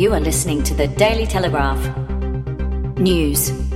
You are listening to the Daily Telegraph. News.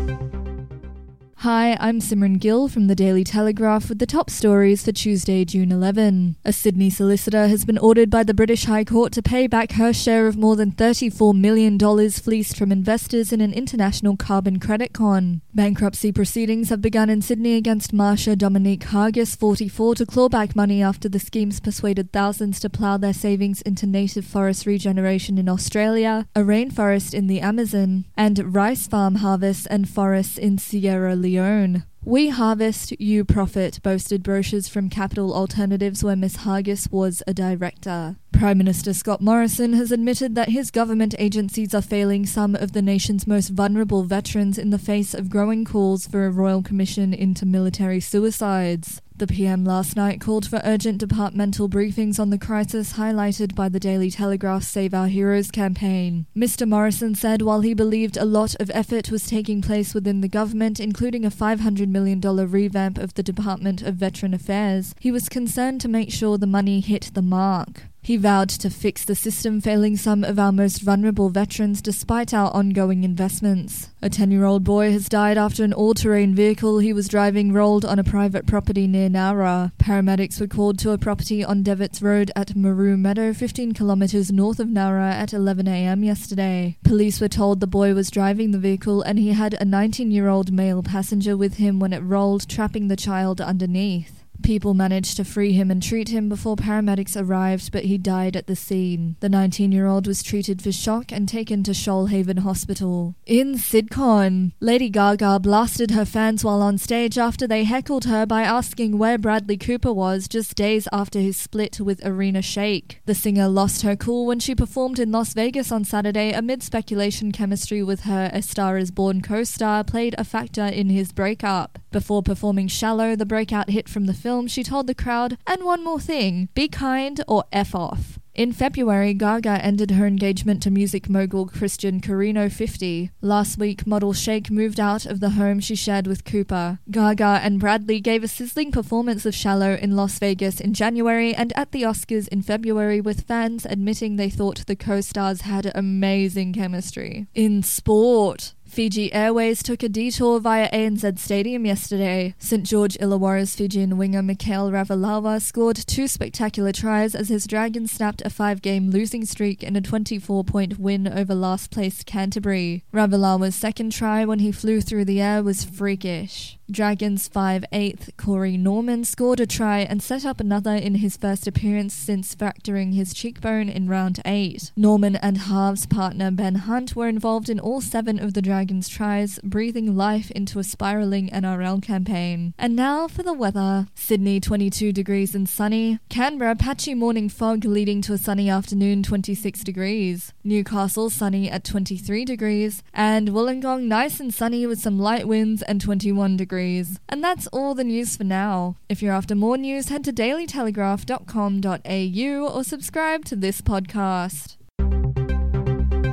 Hi, I'm Simran Gill from the Daily Telegraph with the top stories for Tuesday, June 11. A Sydney solicitor has been ordered by the British High Court to pay back her share of more than $34 million fleeced from investors in an international carbon credit con. Bankruptcy proceedings have begun in Sydney against Marsha Dominique Hargis, 44, to claw back money after the schemes persuaded thousands to plough their savings into native forest regeneration in Australia, a rainforest in the Amazon, and rice farm harvests and forests in Sierra Leone own. We harvest, you profit, boasted brochures from Capital Alternatives where Miss Hargis was a director. Prime Minister Scott Morrison has admitted that his government agencies are failing some of the nation's most vulnerable veterans in the face of growing calls for a royal commission into military suicides. The PM last night called for urgent departmental briefings on the crisis highlighted by the Daily Telegraph's Save Our Heroes campaign. Mr. Morrison said while he believed a lot of effort was taking place within the government, including a $500 million revamp of the Department of Veteran Affairs, he was concerned to make sure the money hit the mark. He vowed to fix the system failing some of our most vulnerable veterans despite our ongoing investments. A 10 year old boy has died after an all terrain vehicle he was driving rolled on a private property near Nowra. Paramedics were called to a property on Devitts Road at Meroo Meadow, 15 kilometres north of Nowra at 11am yesterday. Police were told the boy was driving the vehicle and he had a 19 year old male passenger with him when it rolled, trapping the child underneath. People managed to free him and treat him before paramedics arrived, but he died at the scene. The 19 year old was treated for shock and taken to Shoalhaven Hospital. In SidCon, Lady Gaga blasted her fans while on stage after they heckled her by asking where Bradley Cooper was just days after his split with Irina Shayk. The singer lost her cool when she performed in Las Vegas on Saturday amid speculation chemistry with her A Star is Born co star played a factor in his breakup. Before performing Shallow, the breakout hit from the film, film, she told the crowd, and one more thing be kind or F off. In February, Gaga ended her engagement to music mogul Christian Carino 50. Last week, model Shayk moved out of the home she shared with Cooper. Gaga and Bradley gave a sizzling performance of Shallow in Las Vegas in January and at the Oscars in February, with fans admitting they thought the co stars had amazing chemistry. In sport, Fiji Airways took a detour via ANZ Stadium yesterday. St George Illawarra's Fijian winger Mikaele Ravalawa scored two spectacular tries as his Dragons snapped a five game losing streak in a 24 point win over last place Canterbury. Ravalawa's second try when he flew through the air was freakish. Dragons 5'8 Corey Norman scored a try and set up another in his first appearance since fracturing his cheekbone in round 8. Norman and halves partner Ben Hunt were involved in all seven of the Dragons' tries, breathing life into a spiraling NRL campaign. And now for the weather. Sydney 22 degrees and sunny, Canberra patchy morning fog leading to a sunny afternoon 26 degrees, Newcastle sunny at 23 degrees, and Wollongong nice and sunny with some light winds and 21 degrees degrees. And that's all the news for now. If you're after more news, head to dailytelegraph.com.au or subscribe to this podcast.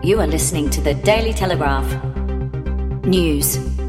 You are listening to the Daily Telegraph. News.